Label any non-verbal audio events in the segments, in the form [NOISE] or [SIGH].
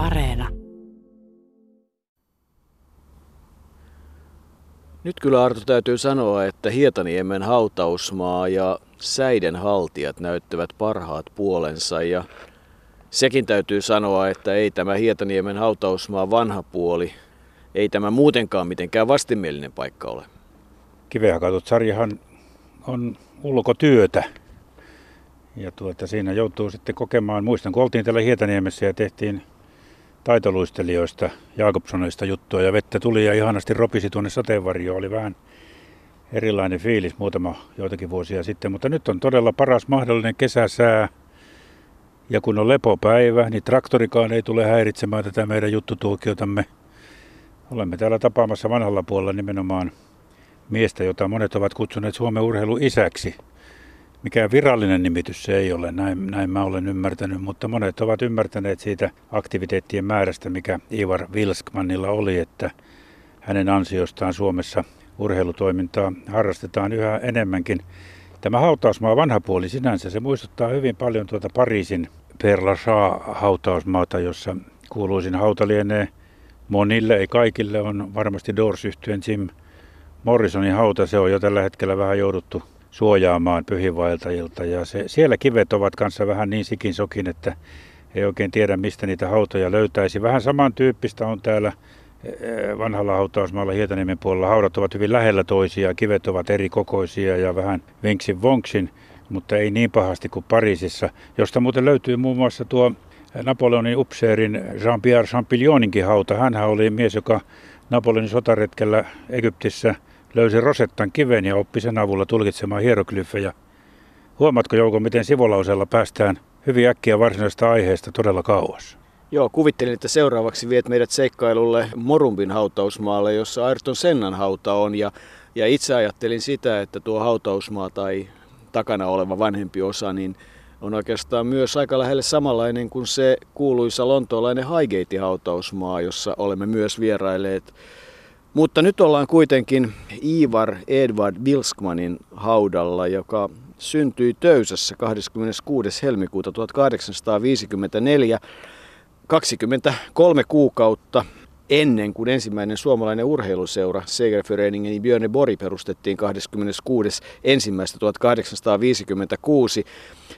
Areena. Nyt kyllä Arto täytyy sanoa, että Hietaniemen hautausmaa ja säiden haltijat näyttävät parhaat puolensa ja sekin täytyy sanoa, että ei tämä Hietaniemen hautausmaa vanha puoli, ei tämä muutenkaan mitenkään vastenmielinen paikka ole. Kivehakatut sarjahan on ulkotyötä. Ja tuota, siinä joutuu sitten kokemaan, muistan kun oltiin täällä Hietaniemessä ja tehtiin taitoluistelijoista, Jaakobsonista juttua ja vettä tuli ja ihanasti ropisi tuonne sateenvarjoon. Oli vähän erilainen fiilis muutama joitakin vuosia sitten, mutta nyt on todella paras mahdollinen kesäsää. Ja kun on lepopäivä, niin traktorikaan ei tule häiritsemään tätä meidän juttutuokiotamme. Olemme täällä tapaamassa vanhalla puolella nimenomaan miestä, jota monet ovat kutsuneet Suomen urheilu isäksi. Mikään virallinen nimitys se ei ole, näin, näin mä olen ymmärtänyt, mutta monet ovat ymmärtäneet siitä aktiviteettien määrästä, mikä Ivar Wilskmanilla oli, että hänen ansiostaan Suomessa urheilutoimintaa harrastetaan yhä enemmänkin. Tämä hautausmaa vanha puoli sinänsä, se muistuttaa hyvin paljon tuota Pariisin Père hautausmaata, jossa kuuluisin hauta lienee monille, ei kaikille, on varmasti doors Jim Morrisonin hauta, se on jo tällä hetkellä vähän jouduttu suojaamaan pyhiinvaeltajilta. Ja se, siellä kivet ovat kanssa vähän niin sikin sokin, että ei oikein tiedä, mistä niitä hautoja löytäisi. Vähän samantyyppistä on täällä eh, vanhalla hautausmaalla Hietaniemen puolella. Haudat ovat hyvin lähellä toisia, kivet ovat eri kokoisia ja vähän vinksin vonksin, mutta ei niin pahasti kuin Pariisissa, josta muuten löytyy muun muassa tuo Napoleonin upseerin Jean-Pierre Champillioninkin hauta. Hän oli mies, joka Napoleonin sotaretkellä Egyptissä – löysi Rosettan kiven ja oppi sen avulla tulkitsemaan hieroglyfejä. Huomaatko Jouko, miten sivulausella päästään hyvin äkkiä varsinaisesta aiheesta todella kauas? Joo, kuvittelin, että seuraavaksi viet meidät seikkailulle Morumbin hautausmaalle, jossa Ayrton Sennan hauta on. Ja, ja itse ajattelin sitä, että tuo hautausmaa tai takana oleva vanhempi osa, niin on oikeastaan myös aika lähelle samanlainen kuin se kuuluisa lontoolainen Highgate-hautausmaa, jossa olemme myös vierailleet mutta nyt ollaan kuitenkin Ivar Edward Wilskmanin haudalla, joka syntyi Töysässä 26. helmikuuta 1854, 23 kuukautta ennen kuin ensimmäinen suomalainen urheiluseura Segerföreningen i Björneborg perustettiin 26. ensimmäistä 1856.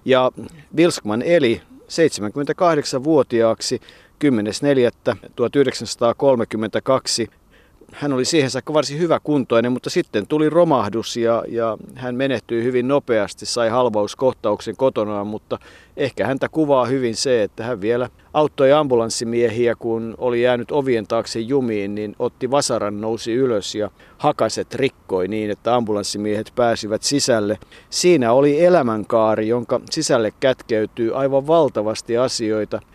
Ja Wilskman eli 78-vuotiaaksi 10.4.1932 hän oli siihen saakka varsin hyvä kuntoinen, mutta sitten tuli romahdus ja, ja hän menehtyi hyvin nopeasti, sai halvauskohtauksen kotonaan, mutta ehkä häntä kuvaa hyvin se, että hän vielä auttoi ambulanssimiehiä, kun oli jäänyt ovien taakse jumiin, niin otti vasaran, nousi ylös ja hakaset rikkoi niin, että ambulanssimiehet pääsivät sisälle. Siinä oli elämänkaari, jonka sisälle kätkeytyy aivan valtavasti asioita –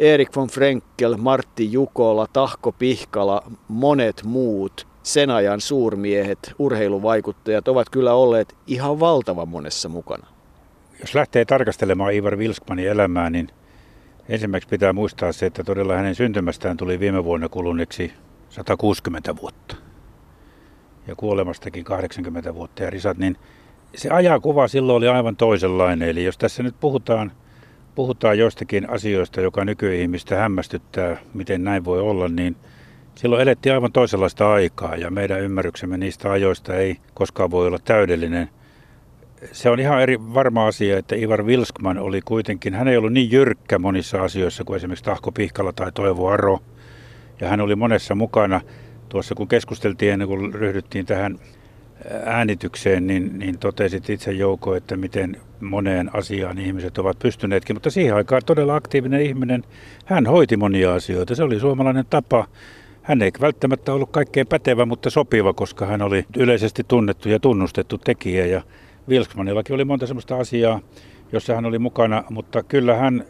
Erik von Frenkel, Martti Jukola, Tahko Pihkala, monet muut sen ajan suurmiehet, urheiluvaikuttajat ovat kyllä olleet ihan valtavan monessa mukana. Jos lähtee tarkastelemaan Ivar Wilskmanin elämää, niin ensimmäiseksi pitää muistaa se, että todella hänen syntymästään tuli viime vuonna kuluneeksi 160 vuotta. Ja kuolemastakin 80 vuotta ja risat, niin se ajakuva silloin oli aivan toisenlainen. Eli jos tässä nyt puhutaan puhutaan joistakin asioista, joka nykyihmistä hämmästyttää, miten näin voi olla, niin silloin elettiin aivan toisenlaista aikaa ja meidän ymmärryksemme niistä ajoista ei koskaan voi olla täydellinen. Se on ihan eri varma asia, että Ivar Wilskman oli kuitenkin, hän ei ollut niin jyrkkä monissa asioissa kuin esimerkiksi Tahko Pihkala tai Toivo Aro. Ja hän oli monessa mukana. Tuossa kun keskusteltiin ennen kuin ryhdyttiin tähän äänitykseen, niin, niin totesit itse Jouko, että miten moneen asiaan ihmiset ovat pystyneetkin. Mutta siihen aikaan todella aktiivinen ihminen, hän hoiti monia asioita. Se oli suomalainen tapa. Hän ei välttämättä ollut kaikkein pätevä, mutta sopiva, koska hän oli yleisesti tunnettu ja tunnustettu tekijä. Ja Wilksmanillakin oli monta sellaista asiaa, jossa hän oli mukana, mutta kyllä hän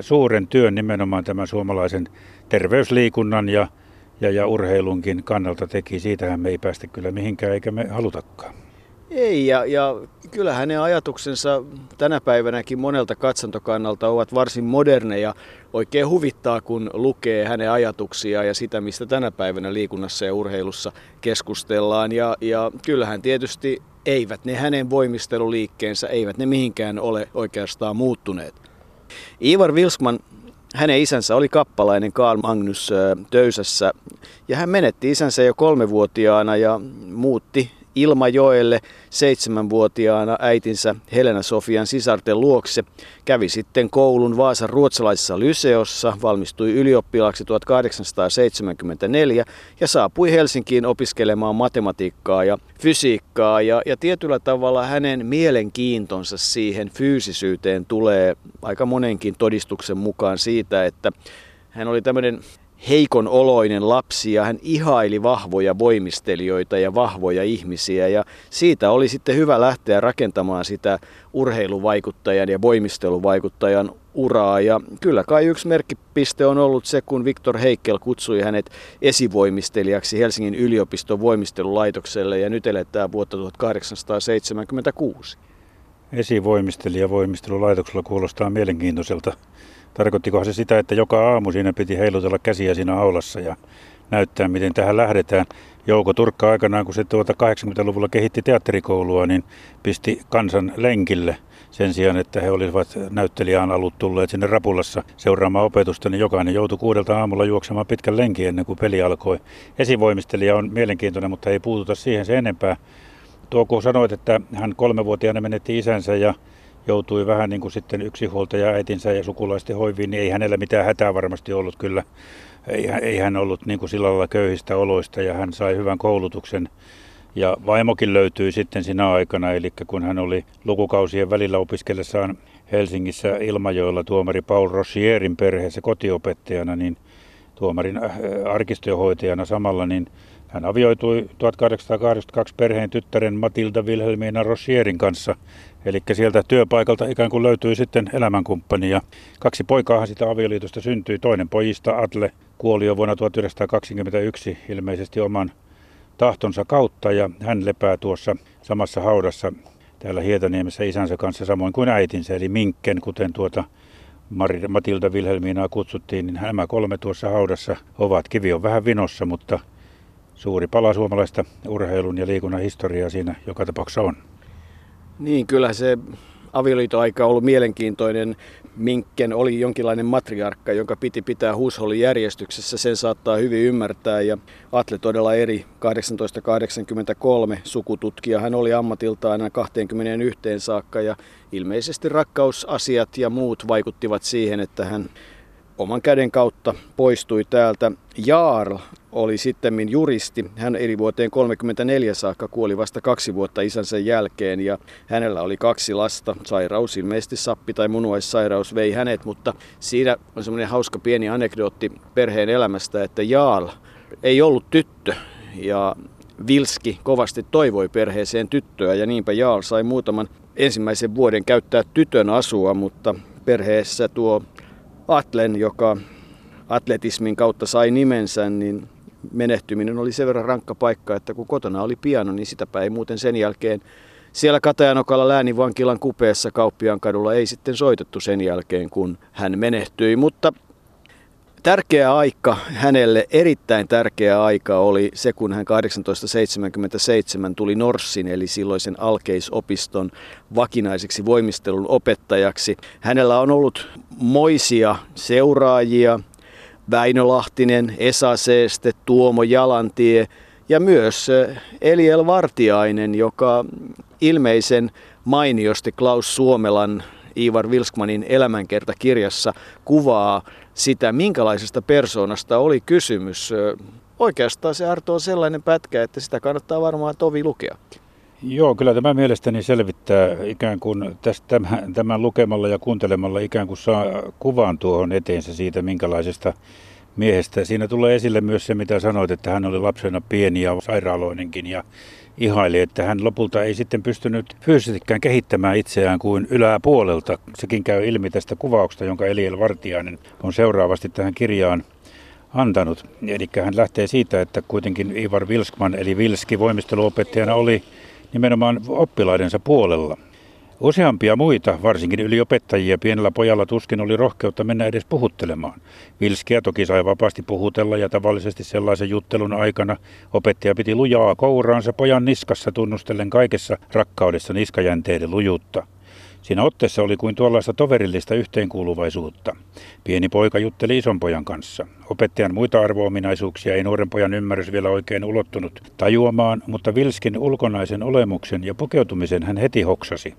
suuren työn nimenomaan tämän suomalaisen terveysliikunnan ja ja, ja urheilunkin kannalta teki. Siitähän me ei päästä kyllä mihinkään eikä me halutakaan. Ei, ja, ja kyllä hänen ajatuksensa tänä päivänäkin monelta katsantokannalta ovat varsin moderneja. Oikein huvittaa, kun lukee hänen ajatuksia ja sitä, mistä tänä päivänä liikunnassa ja urheilussa keskustellaan. Ja, ja kyllähän tietysti eivät ne hänen voimisteluliikkeensä, eivät ne mihinkään ole oikeastaan muuttuneet. Ivar Wilsman hänen isänsä oli kappalainen Karl Magnus Töysässä ja hän menetti isänsä jo kolmevuotiaana ja muutti Ilmajoelle seitsemänvuotiaana äitinsä Helena Sofian sisarten luokse. Kävi sitten koulun Vaasan ruotsalaisessa lyseossa, valmistui ylioppilaaksi 1874 ja saapui Helsinkiin opiskelemaan matematiikkaa ja fysiikkaa. Ja, ja tietyllä tavalla hänen mielenkiintonsa siihen fyysisyyteen tulee aika monenkin todistuksen mukaan siitä, että hän oli tämmöinen heikon oloinen lapsi ja hän ihaili vahvoja voimistelijoita ja vahvoja ihmisiä. Ja siitä oli sitten hyvä lähteä rakentamaan sitä urheiluvaikuttajan ja voimisteluvaikuttajan uraa. Ja kyllä kai yksi merkkipiste on ollut se, kun Viktor Heikkel kutsui hänet esivoimistelijaksi Helsingin yliopiston voimistelulaitokselle ja nyt eletään vuotta 1876. Esivoimistelija voimistelulaitoksella kuulostaa mielenkiintoiselta Tarkoittiko se sitä, että joka aamu siinä piti heilutella käsiä siinä aulassa ja näyttää, miten tähän lähdetään? Jouko Turkka aikanaan, kun se tuota 80-luvulla kehitti teatterikoulua, niin pisti kansan lenkille sen sijaan, että he olivat näyttelijään alut tulleet sinne Rapulassa seuraamaan opetusta, niin jokainen joutui kuudelta aamulla juoksemaan pitkän lenkin ennen kuin peli alkoi. Esivoimistelija on mielenkiintoinen, mutta ei puututa siihen se enempää. Tuo kun sanoit, että hän kolmevuotiaana menetti isänsä ja joutui vähän niin kuin sitten yksinhuoltaja äitinsä ja sukulaisten hoiviin, niin ei hänellä mitään hätää varmasti ollut kyllä. Ei, ei hän ollut niin kuin sillä lailla köyhistä oloista ja hän sai hyvän koulutuksen. Ja vaimokin löytyi sitten sinä aikana, eli kun hän oli lukukausien välillä opiskellessaan Helsingissä Ilmajoella tuomari Paul Rochierin perheessä kotiopettajana, niin tuomarin äh, arkistohoitajana samalla, niin hän avioitui 1882 perheen tyttären Matilda Wilhelmina Rochierin kanssa Eli sieltä työpaikalta ikään kuin löytyi sitten elämänkumppani ja kaksi poikaahan sitä avioliitosta syntyi. Toinen pojista, Atle, kuoli jo vuonna 1921 ilmeisesti oman tahtonsa kautta ja hän lepää tuossa samassa haudassa täällä Hietaniemessä isänsä kanssa samoin kuin äitinsä eli Minkken, kuten tuota Matilda Wilhelminaa kutsuttiin, niin nämä kolme tuossa haudassa ovat. Kivi on vähän vinossa, mutta suuri pala suomalaista urheilun ja liikunnan historiaa siinä joka tapauksessa on. Niin, kyllä se avioliitoaika on ollut mielenkiintoinen. Minkken oli jonkinlainen matriarkka, jonka piti pitää huushollin järjestyksessä. Sen saattaa hyvin ymmärtää. Ja Atle todella eri 1883 sukututkija. Hän oli ammatiltaan aina 21 saakka ja ilmeisesti rakkausasiat ja muut vaikuttivat siihen, että hän oman käden kautta poistui täältä. Jarl oli sitten juristi. Hän eli vuoteen 34 saakka kuoli vasta kaksi vuotta isänsä jälkeen ja hänellä oli kaksi lasta. Sairaus, ilmeisesti sappi tai munuaissairaus vei hänet, mutta siinä on semmoinen hauska pieni anekdootti perheen elämästä, että Jaal ei ollut tyttö ja Vilski kovasti toivoi perheeseen tyttöä ja niinpä Jaal sai muutaman ensimmäisen vuoden käyttää tytön asua, mutta perheessä tuo Atlen, joka atletismin kautta sai nimensä, niin menehtyminen oli sen verran rankka paikka, että kun kotona oli piano, niin sitäpä ei muuten sen jälkeen siellä Katajanokalla lääninvankilan kupeessa Kauppiaan kadulla ei sitten soitettu sen jälkeen, kun hän menehtyi. Mutta tärkeä aika hänelle, erittäin tärkeä aika oli se, kun hän 1877 tuli Norssin, eli silloisen alkeisopiston vakinaiseksi voimistelun opettajaksi. Hänellä on ollut moisia seuraajia, Väinö Lahtinen, Esa Seeste, Tuomo Jalantie ja myös Eliel Vartiainen, joka ilmeisen mainiosti Klaus Suomelan Ivar Vilskmanin elämänkertakirjassa kuvaa sitä, minkälaisesta persoonasta oli kysymys. Oikeastaan se Arto on sellainen pätkä, että sitä kannattaa varmaan tovi lukeakin. Joo, kyllä tämä mielestäni selvittää ikään kuin tästä, tämän, lukemalla ja kuuntelemalla ikään kuin saa kuvan tuohon eteensä siitä, minkälaisesta miehestä. Siinä tulee esille myös se, mitä sanoit, että hän oli lapsena pieni ja sairaaloinenkin ja ihaili, että hän lopulta ei sitten pystynyt fyysisestikään kehittämään itseään kuin yläpuolelta. Sekin käy ilmi tästä kuvauksesta, jonka Eliel Vartiainen on seuraavasti tähän kirjaan antanut. Eli hän lähtee siitä, että kuitenkin Ivar Vilskman eli Vilski voimisteluopettajana oli nimenomaan oppilaidensa puolella. Useampia muita, varsinkin yliopettajia, pienellä pojalla tuskin oli rohkeutta mennä edes puhuttelemaan. Vilskiä toki sai vapaasti puhutella ja tavallisesti sellaisen juttelun aikana opettaja piti lujaa kouraansa pojan niskassa tunnustellen kaikessa rakkaudessa niskajänteiden lujuutta. Siinä otteessa oli kuin tuollaista toverillista yhteenkuuluvaisuutta. Pieni poika jutteli ison pojan kanssa. Opettajan muita arvoominaisuuksia ei nuoren pojan ymmärrys vielä oikein ulottunut tajuamaan, mutta Vilskin ulkonaisen olemuksen ja pukeutumisen hän heti hoksasi.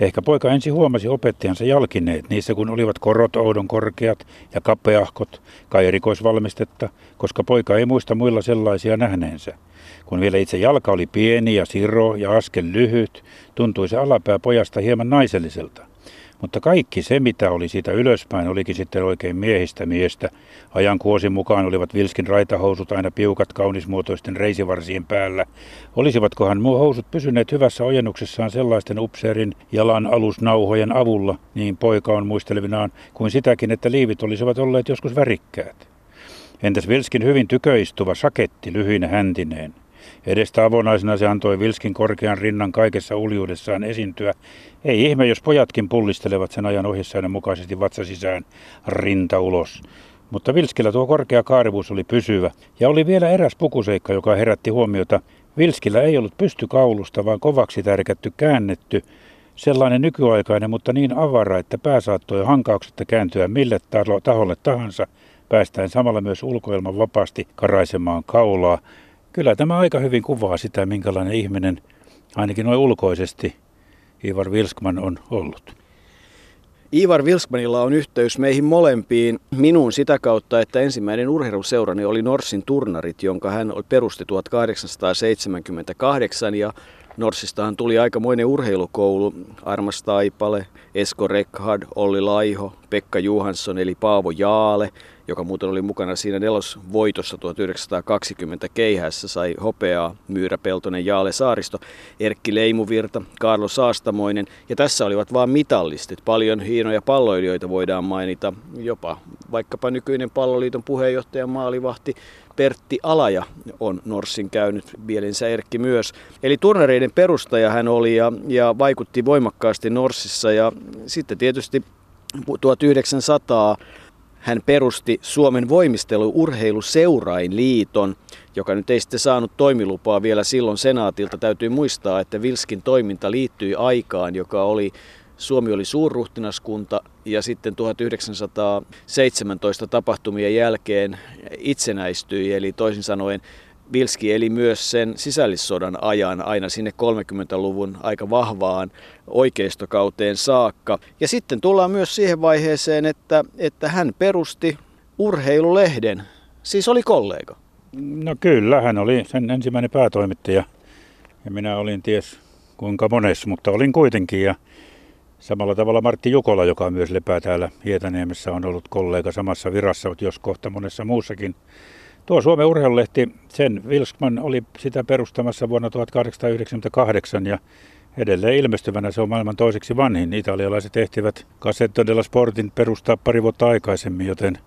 Ehkä poika ensin huomasi opettajansa jalkineet, niissä kun olivat korot oudon korkeat ja kapeahkot, kai erikoisvalmistetta, koska poika ei muista muilla sellaisia nähneensä. Kun vielä itse jalka oli pieni ja siro ja askel lyhyt, tuntui se alapää pojasta hieman naiselliselta. Mutta kaikki se, mitä oli siitä ylöspäin, olikin sitten oikein miehistä miestä. Ajan kuosin mukaan olivat Vilskin raitahousut aina piukat kaunismuotoisten reisivarsien päällä. Olisivatkohan muu housut pysyneet hyvässä ojennuksessaan sellaisten upseerin jalan alusnauhojen avulla, niin poika on muistelevinaan, kuin sitäkin, että liivit olisivat olleet joskus värikkäät. Entäs Vilskin hyvin tyköistuva saketti lyhyine häntineen? Edestä avonaisena se antoi Vilskin korkean rinnan kaikessa uljuudessaan esiintyä. Ei ihme, jos pojatkin pullistelevat sen ajan ohjessäännön mukaisesti vatsa sisään, rinta ulos. Mutta Vilskillä tuo korkea kaarivuus oli pysyvä. Ja oli vielä eräs pukuseikka, joka herätti huomiota. Vilskillä ei ollut pystykaulusta, vaan kovaksi tärkätty käännetty, sellainen nykyaikainen, mutta niin avara, että pää saattoi hankauksetta kääntyä mille taholle tahansa, päästäen samalla myös ulkoilman vapaasti karaisemaan kaulaa. Kyllä tämä aika hyvin kuvaa sitä, minkälainen ihminen ainakin noin ulkoisesti Ivar Vilskman on ollut. Ivar Vilskmanilla on yhteys meihin molempiin. Minuun sitä kautta, että ensimmäinen urheiluseurani oli Norsin turnarit, jonka hän perusti 1878 ja Norsistahan tuli aikamoinen urheilukoulu. Armas Taipale, Esko Rekhard, Olli Laiho, Pekka Juhansson eli Paavo Jaale, joka muuten oli mukana siinä nelosvoitossa 1920 keihässä, sai hopeaa Myyrä Peltonen, Jaale Saaristo, Erkki Leimuvirta, Karlo Saastamoinen. Ja tässä olivat vain mitallistit. Paljon hienoja palloilijoita voidaan mainita, jopa vaikkapa nykyinen palloliiton puheenjohtaja maalivahti Pertti Alaja on Norssin käynyt, Bielinsä Erkki myös. Eli turnareiden perustaja hän oli ja, ja vaikutti voimakkaasti Norssissa ja sitten tietysti 1900 hän perusti Suomen voimistelu urheiluseurain liiton, joka nyt ei sitten saanut toimilupaa vielä silloin senaatilta. Täytyy muistaa, että Vilskin toiminta liittyi aikaan, joka oli Suomi oli suurruhtinaskunta ja sitten 1917 tapahtumien jälkeen itsenäistyi, eli toisin sanoen Vilski eli myös sen sisällissodan ajan aina sinne 30-luvun aika vahvaan oikeistokauteen saakka. Ja sitten tullaan myös siihen vaiheeseen, että, että hän perusti urheilulehden, siis oli kollega. No kyllä, hän oli sen ensimmäinen päätoimittaja ja minä olin ties kuinka monessa, mutta olin kuitenkin ja Samalla tavalla Martti Jukola, joka myös lepää täällä Hietaniemessä, on ollut kollega samassa virassa, jos kohta monessa muussakin. Tuo Suomen urheilulehti, sen Wilskman oli sitä perustamassa vuonna 1898 ja edelleen ilmestyvänä se on maailman toiseksi vanhin. Italialaiset ehtivät Cassetto della Sportin perustaa pari vuotta aikaisemmin, joten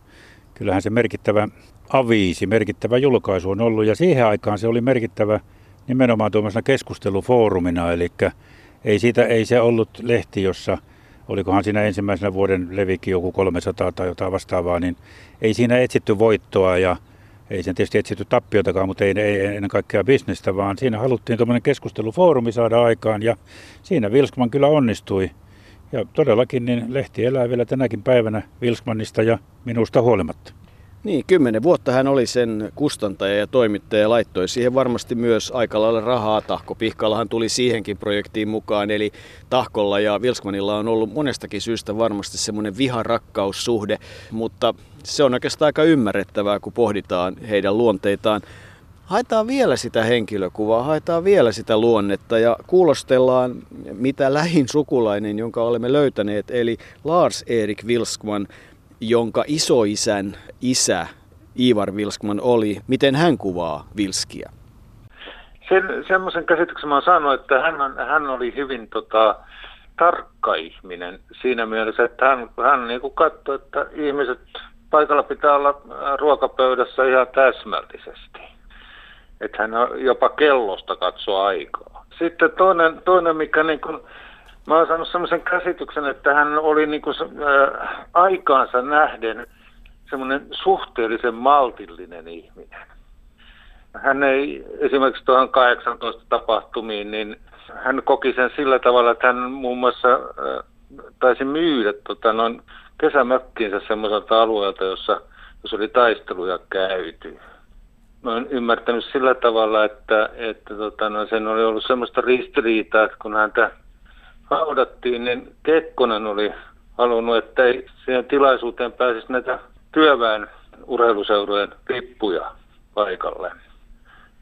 kyllähän se merkittävä aviisi, merkittävä julkaisu on ollut. Ja siihen aikaan se oli merkittävä nimenomaan tuommoisena keskustelufoorumina, eli ei, siitä, ei se ollut lehti, jossa olikohan siinä ensimmäisenä vuoden levikki joku 300 tai jotain vastaavaa, niin ei siinä etsitty voittoa ja ei sen tietysti etsitty tappiotakaan, mutta ei, ei ennen kaikkea bisnestä, vaan siinä haluttiin tuommoinen keskustelufoorumi saada aikaan ja siinä Vilskman kyllä onnistui. Ja todellakin niin lehti elää vielä tänäkin päivänä Vilskmanista ja minusta huolimatta. Niin, kymmenen vuotta hän oli sen kustantaja ja toimittaja ja laittoi siihen varmasti myös aika lailla rahaa. Tahko Pihkalahan tuli siihenkin projektiin mukaan, eli Tahkolla ja Vilskmanilla on ollut monestakin syystä varmasti semmoinen viharakkaussuhde, mutta se on oikeastaan aika ymmärrettävää, kun pohditaan heidän luonteitaan. Haetaan vielä sitä henkilökuvaa, haetaan vielä sitä luonnetta ja kuulostellaan, mitä lähin sukulainen, jonka olemme löytäneet, eli Lars Erik Vilskman – jonka isoisän isä Ivar Vilskman oli. Miten hän kuvaa Vilskiä? Sen, semmoisen käsityksen mä saanut, että hän, hän oli hyvin tota, tarkka ihminen siinä mielessä, että hän, hän niin kuin katsoi, että ihmiset paikalla pitää olla ruokapöydässä ihan täsmällisesti. Että hän jopa kellosta katsoo aikaa. Sitten toinen, toinen mikä niin kuin Mä oon saanut sellaisen käsityksen, että hän oli niin kuin, äh, aikaansa nähden semmoinen suhteellisen maltillinen ihminen. Hän ei esimerkiksi tuohon 18 tapahtumiin, niin hän koki sen sillä tavalla, että hän muun muassa äh, taisi myydä tota, noin kesämökkiinsä semmoiselta alueelta, jossa, jossa oli taisteluja käyty. Mä olen ymmärtänyt sillä tavalla, että, että tota, no, sen oli ollut semmoista ristiriitaa, että kun häntä haudattiin, niin Kekkonen oli halunnut, että ei siihen tilaisuuteen pääsisi näitä työväen urheiluseurojen lippuja paikalle.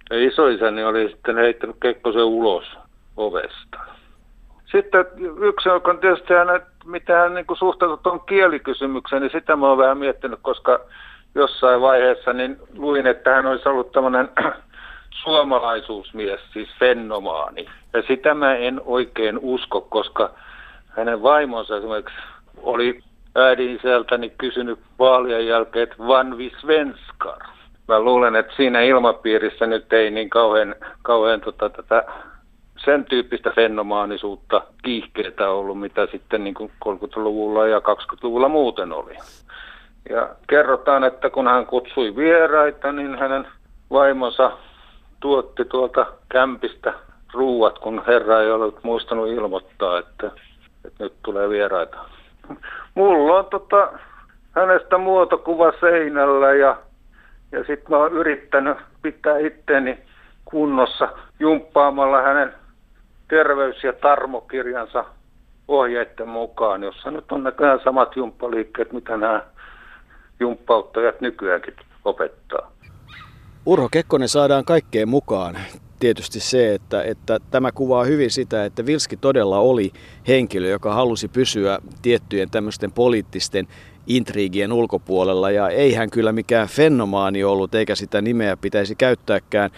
Ja isoisäni oli sitten heittänyt Kekkosen ulos ovesta. Sitten yksi on tietysti hän, mitä hän niin suhtautuu tuon kielikysymykseen, niin sitä mä oon vähän miettinyt, koska jossain vaiheessa niin luin, että hän olisi ollut tämmöinen suomalaisuusmies, siis fenomaani. Ja sitä mä en oikein usko, koska hänen vaimonsa esimerkiksi oli äidin sieltäni kysynyt vaalien jälkeen, että van vi svenskar. Mä luulen, että siinä ilmapiirissä nyt ei niin kauhean, kauhean tota, tätä sen tyyppistä fenomaanisuutta, kiihkeitä ollut, mitä sitten niin kuin 30-luvulla ja 20-luvulla muuten oli. Ja kerrotaan, että kun hän kutsui vieraita, niin hänen vaimonsa tuotti tuolta kämpistä ruuat, kun herra ei ollut muistanut ilmoittaa, että, että nyt tulee vieraita. Mulla on tota, hänestä muotokuva seinällä ja, ja sitten mä oon yrittänyt pitää itteeni kunnossa jumppaamalla hänen terveys- ja tarmokirjansa ohjeiden mukaan, jossa nyt on näköjään samat jumppaliikkeet, mitä nämä jumppauttajat nykyäänkin opettaa. Urho Kekkonen saadaan kaikkeen mukaan. Tietysti se, että, että tämä kuvaa hyvin sitä, että Vilski todella oli henkilö, joka halusi pysyä tiettyjen tämmöisten poliittisten intriigien ulkopuolella ja ei hän kyllä mikään fenomaani ollut eikä sitä nimeä pitäisi käyttääkään.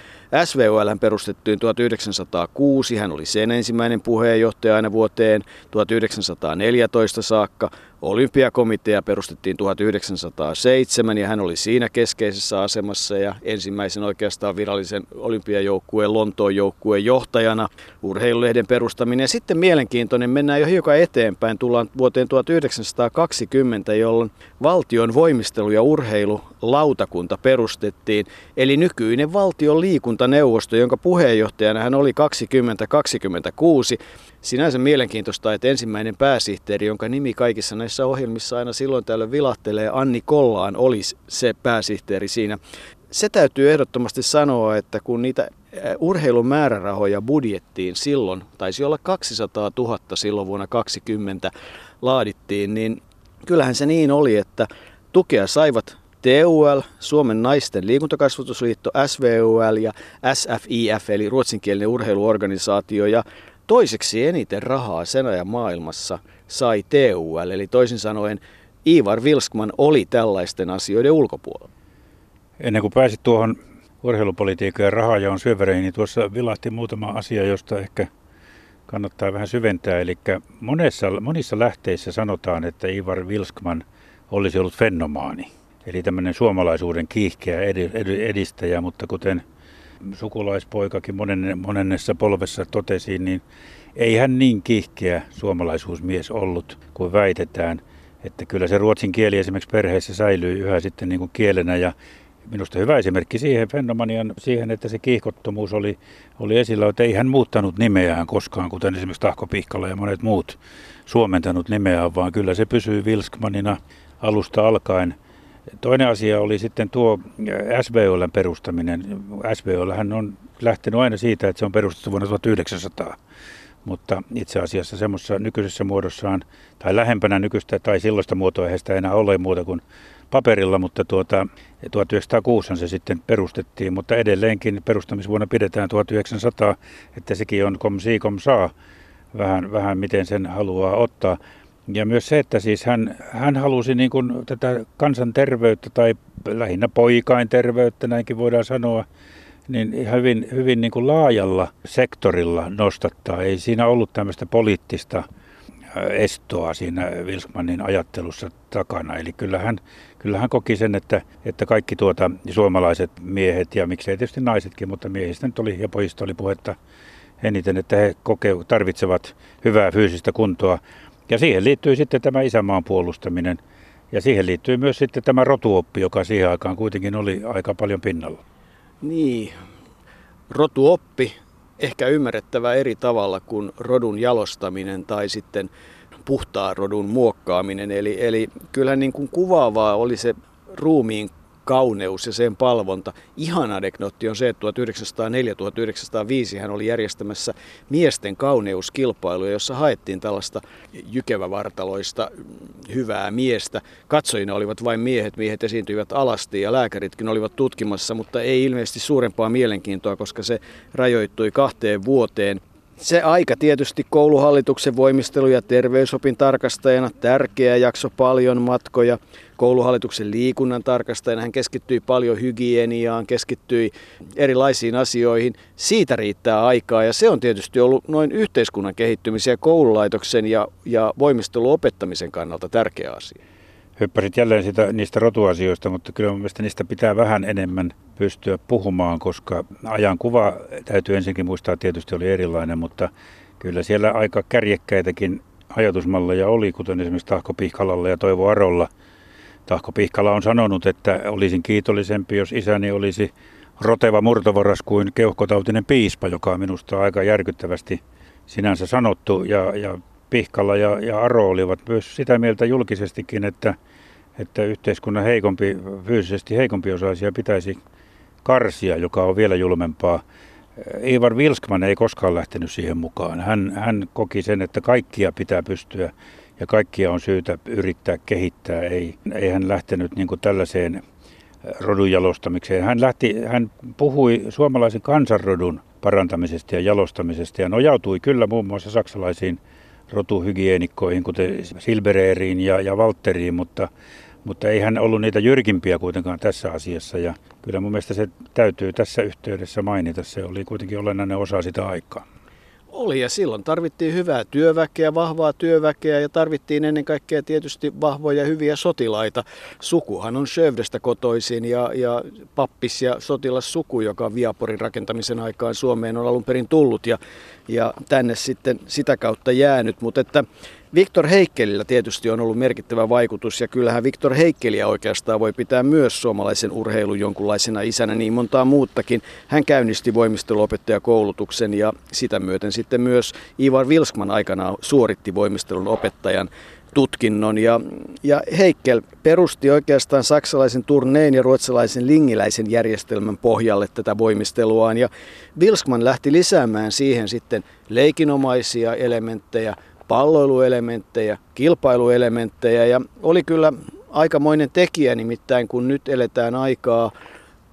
SVOL perustettiin 1906, hän oli sen ensimmäinen puheenjohtaja aina vuoteen 1914 saakka. Olympiakomitea perustettiin 1907 ja hän oli siinä keskeisessä asemassa ja ensimmäisen oikeastaan virallisen olympiajoukkueen Lontoon joukkueen johtajana. Urheilulehden perustaminen ja sitten mielenkiintoinen, mennään jo hiukan eteenpäin, tullaan vuoteen 1920, jolloin valtion voimistelu- ja urheilulautakunta perustettiin, eli nykyinen valtion liikuntaneuvosto, jonka puheenjohtajana hän oli 2026. Sinänsä mielenkiintoista, että ensimmäinen pääsihteeri, jonka nimi kaikissa näissä ohjelmissa aina silloin tällöin vilahtelee, Anni Kollaan, olisi se pääsihteeri siinä. Se täytyy ehdottomasti sanoa, että kun niitä urheilun määrärahoja budjettiin silloin, taisi olla 200 000 silloin vuonna 2020 laadittiin, niin kyllähän se niin oli, että tukea saivat TUL, Suomen naisten liikuntakasvatusliitto, SVUL ja SFIF eli ruotsinkielinen urheiluorganisaatio ja toiseksi eniten rahaa sen ajan maailmassa sai TUL eli toisin sanoen Ivar Vilskman oli tällaisten asioiden ulkopuolella. Ennen kuin pääsit tuohon urheilupolitiikan ja rahajaon syövereihin, niin tuossa vilahti muutama asia, josta ehkä kannattaa vähän syventää. Eli monessa, monissa lähteissä sanotaan, että Ivar Vilskman olisi ollut fenomaani. Eli tämmöinen suomalaisuuden kiihkeä edistäjä, mutta kuten sukulaispoikakin monen, monennessa polvessa totesi, niin ei hän niin kiihkeä suomalaisuusmies ollut kuin väitetään. Että kyllä se ruotsin kieli esimerkiksi perheessä säilyy yhä sitten niin kuin kielenä ja minusta hyvä esimerkki siihen fenomanian, siihen, että se kiihkottomuus oli, oli esillä, että ei hän muuttanut nimeään koskaan, kuten esimerkiksi Tahko Pihkala ja monet muut suomentanut nimeään, vaan kyllä se pysyy Vilskmanina alusta alkaen. Toinen asia oli sitten tuo SVOLn perustaminen. SVOL on lähtenyt aina siitä, että se on perustettu vuonna 1900 mutta itse asiassa semmoisessa nykyisessä muodossaan, tai lähempänä nykyistä tai silloista muotoa eihän sitä enää ole muuta kuin paperilla, mutta tuota, 1906 se sitten perustettiin, mutta edelleenkin perustamisvuonna pidetään 1900, että sekin on kom si kom saa, vähän, vähän miten sen haluaa ottaa. Ja myös se, että siis hän, hän halusi niin kuin tätä kansanterveyttä tai lähinnä poikain terveyttä, näinkin voidaan sanoa, niin hyvin, hyvin niin kuin laajalla sektorilla nostattaa. Ei siinä ollut tämmöistä poliittista estoa siinä Wilsmanin ajattelussa takana. Eli kyllähän, kyllähän koki sen, että, että kaikki tuota, suomalaiset miehet ja miksei tietysti naisetkin, mutta miehistä nyt oli ja pojista oli puhetta eniten, että he koke, tarvitsevat hyvää fyysistä kuntoa. Ja siihen liittyy sitten tämä isämaan puolustaminen. Ja siihen liittyy myös sitten tämä rotuoppi, joka siihen aikaan kuitenkin oli aika paljon pinnalla. Niin, rotuoppi ehkä ymmärrettävä eri tavalla kuin rodun jalostaminen tai sitten puhtaan rodun muokkaaminen. Eli, eli kyllähän niin kuin kuvaavaa oli se ruumiin kauneus ja sen palvonta. Ihan anekdootti on se, että 1904-1905 hän oli järjestämässä miesten kauneuskilpailuja, jossa haettiin tällaista jykevävartaloista hyvää miestä. Katsojina olivat vain miehet, miehet esiintyivät alasti ja lääkäritkin olivat tutkimassa, mutta ei ilmeisesti suurempaa mielenkiintoa, koska se rajoittui kahteen vuoteen. Se aika tietysti kouluhallituksen voimistelu- ja terveysopin tarkastajana, tärkeä jakso, paljon matkoja. Kouluhallituksen liikunnan tarkastajana hän keskittyi paljon hygieniaan, keskittyi erilaisiin asioihin. Siitä riittää aikaa ja se on tietysti ollut noin yhteiskunnan kehittymisen ja koululaitoksen ja, ja voimisteluopettamisen kannalta tärkeä asia hyppäsit jälleen sitä, niistä rotuasioista, mutta kyllä mun mielestä niistä pitää vähän enemmän pystyä puhumaan, koska ajan kuva täytyy ensinkin muistaa tietysti oli erilainen, mutta kyllä siellä aika kärjekkäitäkin ajatusmalleja oli, kuten esimerkiksi Tahko Pihkalalla ja Toivo Arolla. Tahko Pihkala on sanonut, että olisin kiitollisempi, jos isäni olisi roteva murtovaras kuin keuhkotautinen piispa, joka on minusta aika järkyttävästi sinänsä sanottu. Ja, ja Pihkalla ja, ja Aro olivat myös sitä mieltä julkisestikin, että, että yhteiskunnan heikompi, fyysisesti heikompi osaisia pitäisi karsia, joka on vielä julmempaa. Ivar Wilskman ei koskaan lähtenyt siihen mukaan. Hän, hän koki sen, että kaikkia pitää pystyä ja kaikkia on syytä yrittää kehittää. Ei, ei hän lähtenyt niin kuin tällaiseen rodun jalostamiseen. Hän, lähti, hän puhui suomalaisen kansanrodun parantamisesta ja jalostamisesta ja nojautui kyllä muun muassa saksalaisiin rotuhygienikkoihin, kuten Silbereeriin ja, ja Walteriin, mutta, mutta ei hän ollut niitä jyrkimpiä kuitenkaan tässä asiassa. Ja kyllä mun mielestä se täytyy tässä yhteydessä mainita. Se oli kuitenkin olennainen osa sitä aikaa. Oli ja silloin tarvittiin hyvää työväkeä, vahvaa työväkeä ja tarvittiin ennen kaikkea tietysti vahvoja hyviä sotilaita. Sukuhan on Sövdestä kotoisin ja, ja pappis- ja sotilassuku, joka Viaporin rakentamisen aikaan Suomeen on alun perin tullut ja, ja tänne sitten sitä kautta jäänyt. Mutta että Viktor Heikkelillä tietysti on ollut merkittävä vaikutus ja kyllähän Viktor Heikkeliä oikeastaan voi pitää myös suomalaisen urheilun jonkunlaisena isänä niin montaa muuttakin. Hän käynnisti voimisteluopettajakoulutuksen ja sitä myöten sitten myös Ivar Vilskman aikanaan suoritti voimistelun opettajan tutkinnon. Ja, ja Heikkel perusti oikeastaan saksalaisen turneen ja ruotsalaisen lingiläisen järjestelmän pohjalle tätä voimisteluaan. Ja Vilskman lähti lisäämään siihen sitten leikinomaisia elementtejä, palloiluelementtejä, kilpailuelementtejä ja oli kyllä aikamoinen tekijä nimittäin, kun nyt eletään aikaa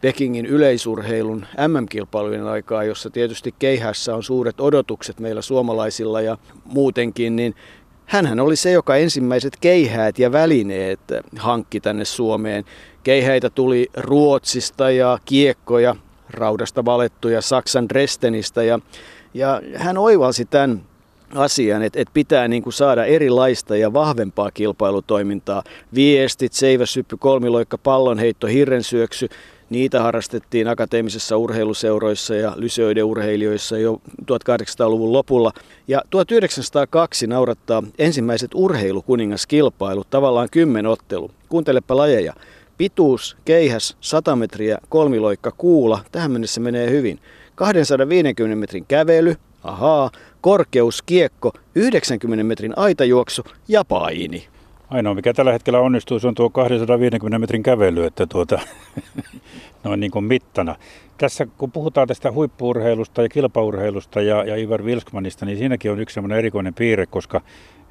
Pekingin yleisurheilun MM-kilpailujen aikaa, jossa tietysti keihässä on suuret odotukset meillä suomalaisilla ja muutenkin, niin Hänhän oli se, joka ensimmäiset keihäät ja välineet hankki tänne Suomeen. Keihäitä tuli Ruotsista ja kiekkoja, raudasta valettuja Saksan Dresdenistä ja, ja hän oivalsi tämän asian, että, että pitää niin kuin saada erilaista ja vahvempaa kilpailutoimintaa. Viestit, seiväsyppy, kolmiloikka, pallonheitto, hirrensyöksy, niitä harrastettiin akateemisissa urheiluseuroissa ja lyseoiden urheilijoissa jo 1800-luvun lopulla. Ja 1902 naurattaa ensimmäiset urheilukuningaskilpailut, tavallaan kymmenottelu. Kuuntelepa lajeja. Pituus, keihäs, 100 metriä, kolmiloikka, kuula. Tähän mennessä menee hyvin. 250 metrin kävely, ahaa, korkeus, kiekko, 90 metrin aitajuoksu ja paini. Ainoa mikä tällä hetkellä onnistuu, on tuo 250 metrin kävely, että tuota, [LAUGHS] noin niin kuin mittana. Tässä kun puhutaan tästä huippuurheilusta ja kilpaurheilusta ja, ja Ivar Wilskmanista, niin siinäkin on yksi semmoinen erikoinen piirre, koska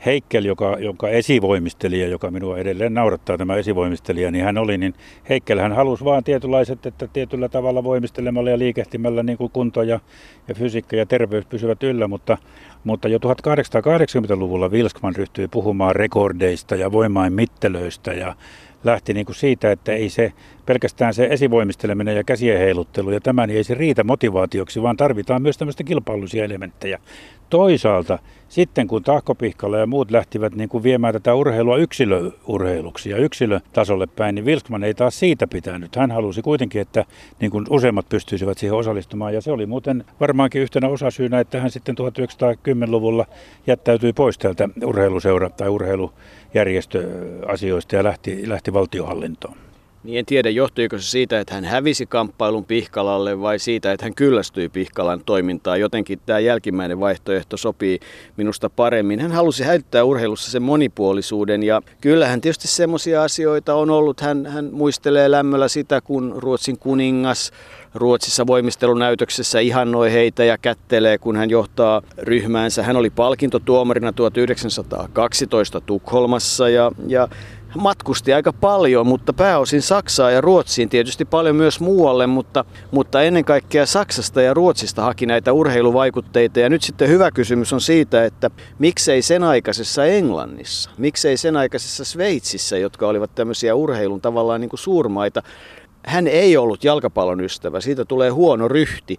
Heikkel, joka, joka esivoimistelija, joka minua edelleen naurattaa tämä esivoimistelija, niin hän oli, niin Heikkel hän halusi vaan tietynlaiset, että tietyllä tavalla voimistelemalla ja liikehtimällä niin kuin kunto ja, ja fysiikka ja terveys pysyvät yllä, mutta, mutta jo 1880-luvulla Wilskman ryhtyi puhumaan rekordeista ja voimain mittelöistä ja lähti niin kuin siitä, että ei se pelkästään se esivoimisteleminen ja käsien heiluttelu ja tämä, niin ei se riitä motivaatioksi, vaan tarvitaan myös tämmöistä kilpailullisia elementtejä. Toisaalta sitten kun Tahkopihkalla ja muut lähtivät niin kuin viemään tätä urheilua yksilöurheiluksi ja yksilötasolle päin, niin Wilkman ei taas siitä pitänyt. Hän halusi kuitenkin, että niin kuin useimmat pystyisivät siihen osallistumaan ja se oli muuten varmaankin yhtenä osasyynä, että hän sitten 1910-luvulla jättäytyi pois täältä urheiluseura- tai urheilujärjestöasioista ja lähti, lähti valtiohallintoon. Niin en tiedä, johtuiko se siitä, että hän hävisi kamppailun Pihkalalle vai siitä, että hän kyllästyi Pihkalan toimintaan. Jotenkin tämä jälkimmäinen vaihtoehto sopii minusta paremmin. Hän halusi häyttää urheilussa sen monipuolisuuden ja kyllähän tietysti semmoisia asioita on ollut. Hän, hän muistelee lämmöllä sitä, kun Ruotsin kuningas Ruotsissa voimistelunäytöksessä ihannoi heitä ja kättelee, kun hän johtaa ryhmäänsä. Hän oli palkintotuomarina 1912 Tukholmassa ja, ja matkusti aika paljon, mutta pääosin Saksaa ja Ruotsiin, tietysti paljon myös muualle, mutta, mutta ennen kaikkea Saksasta ja Ruotsista haki näitä urheiluvaikutteita. Ja nyt sitten hyvä kysymys on siitä, että miksei sen aikaisessa Englannissa, miksei sen aikaisessa Sveitsissä, jotka olivat tämmöisiä urheilun tavallaan niin kuin suurmaita, hän ei ollut jalkapallon ystävä, siitä tulee huono ryhti.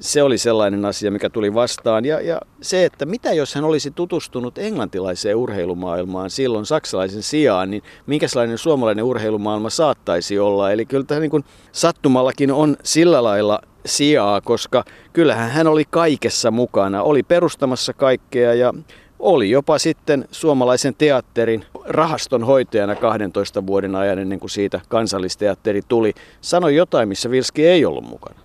Se oli sellainen asia, mikä tuli vastaan. Ja, ja se, että mitä jos hän olisi tutustunut englantilaiseen urheilumaailmaan silloin saksalaisen sijaan, niin minkälainen suomalainen urheilumaailma saattaisi olla. Eli kyllä tämä niin kuin sattumallakin on sillä lailla sijaa, koska kyllähän hän oli kaikessa mukana, oli perustamassa kaikkea ja oli jopa sitten suomalaisen teatterin rahaston hoitajana 12 vuoden ajan ennen kuin siitä kansallisteatteri tuli. Sanoi jotain, missä Vilski ei ollut mukana.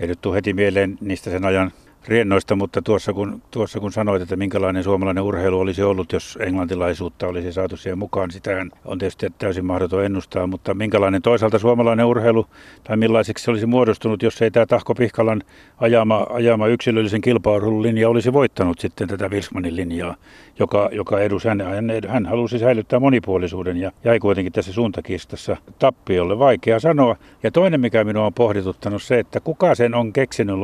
Ei nyt tule heti mieleen niistä sen ajan riennoista, mutta tuossa kun, tuossa kun sanoit, että minkälainen suomalainen urheilu olisi ollut, jos englantilaisuutta olisi saatu siihen mukaan, sitä on tietysti täysin mahdoton ennustaa, mutta minkälainen toisaalta suomalainen urheilu tai millaiseksi se olisi muodostunut, jos ei tämä Tahko Pihkalan ajama, ajama yksilöllisen kilpailun linja olisi voittanut sitten tätä Wilsmanin linjaa, joka, joka edus, hän, hän halusi säilyttää monipuolisuuden ja jäi kuitenkin tässä suuntakistassa tappiolle. Vaikea sanoa. Ja toinen, mikä minua on pohdituttanut se, että kuka sen on keksinyt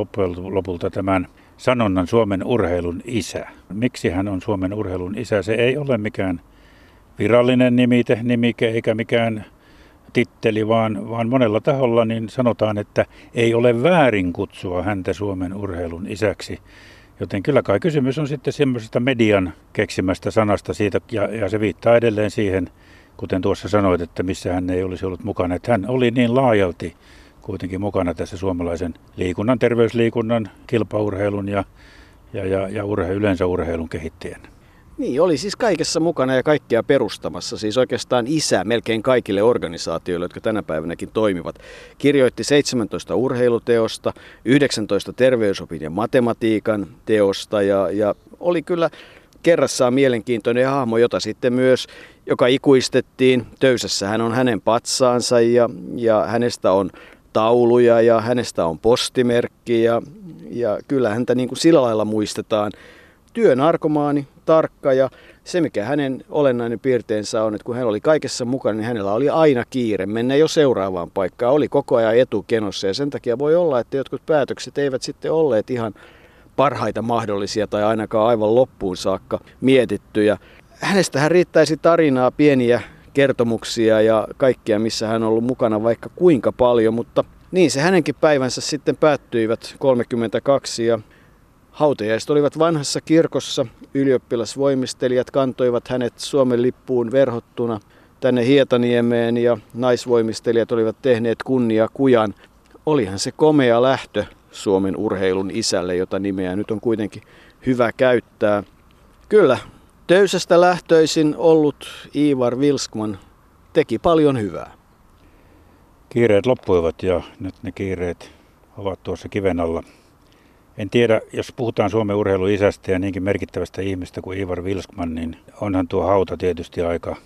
lopulta tämän sanonnan Suomen urheilun isä. Miksi hän on Suomen urheilun isä? Se ei ole mikään virallinen nimite, nimike eikä mikään titteli, vaan, vaan monella taholla niin sanotaan, että ei ole väärin kutsua häntä Suomen urheilun isäksi. Joten kyllä kai kysymys on sitten semmoisesta median keksimästä sanasta siitä, ja, ja se viittaa edelleen siihen, kuten tuossa sanoit, että missä hän ei olisi ollut mukana. Että hän oli niin laajalti kuitenkin mukana tässä suomalaisen liikunnan, terveysliikunnan, kilpaurheilun ja, ja, ja, ja urhe, yleensä urheilun kehittäjän. Niin, oli siis kaikessa mukana ja kaikkea perustamassa. Siis oikeastaan isä melkein kaikille organisaatioille, jotka tänä päivänäkin toimivat. Kirjoitti 17 urheiluteosta, 19 terveysopin ja matematiikan teosta ja, ja oli kyllä kerrassaan mielenkiintoinen hahmo, jota sitten myös, joka ikuistettiin. Töysässä hän on hänen patsaansa ja, ja hänestä on tauluja ja hänestä on postimerkki ja, ja kyllä häntä niin kuin sillä lailla muistetaan. Työnarkomaani, tarkka ja se mikä hänen olennainen piirteensä on, että kun hän oli kaikessa mukana, niin hänellä oli aina kiire mennä jo seuraavaan paikkaan. Oli koko ajan etukenossa ja sen takia voi olla, että jotkut päätökset eivät sitten olleet ihan parhaita mahdollisia tai ainakaan aivan loppuun saakka mietittyjä. Hänestähän riittäisi tarinaa, pieniä kertomuksia ja kaikkia, missä hän on ollut mukana vaikka kuinka paljon, mutta niin se hänenkin päivänsä sitten päättyivät 32 ja hautajaiset olivat vanhassa kirkossa. Ylioppilasvoimistelijat kantoivat hänet Suomen lippuun verhottuna tänne Hietaniemeen ja naisvoimistelijat olivat tehneet kunnia kujan. Olihan se komea lähtö Suomen urheilun isälle, jota nimeä nyt on kuitenkin hyvä käyttää. Kyllä, Töysästä lähtöisin ollut Ivar Vilskman teki paljon hyvää. Kiireet loppuivat ja nyt ne kiireet ovat tuossa kiven alla. En tiedä, jos puhutaan Suomen urheiluisästä ja niinkin merkittävästä ihmistä kuin Ivar Vilskman, niin onhan tuo hauta tietysti aika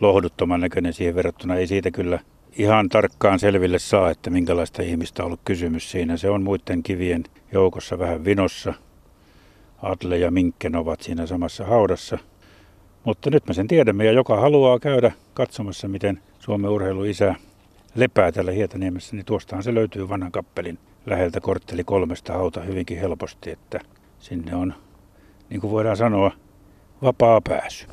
lohduttoman näköinen siihen verrattuna. Ei siitä kyllä ihan tarkkaan selville saa, että minkälaista ihmistä on ollut kysymys siinä. Se on muiden kivien joukossa vähän vinossa – Adle ja Minkken ovat siinä samassa haudassa. Mutta nyt me sen tiedämme ja joka haluaa käydä katsomassa, miten Suomen urheiluisä lepää tällä Hietaniemessä, niin tuostahan se löytyy vanhan kappelin läheltä kortteli kolmesta hauta hyvinkin helposti, että sinne on, niin kuin voidaan sanoa, vapaa pääsy.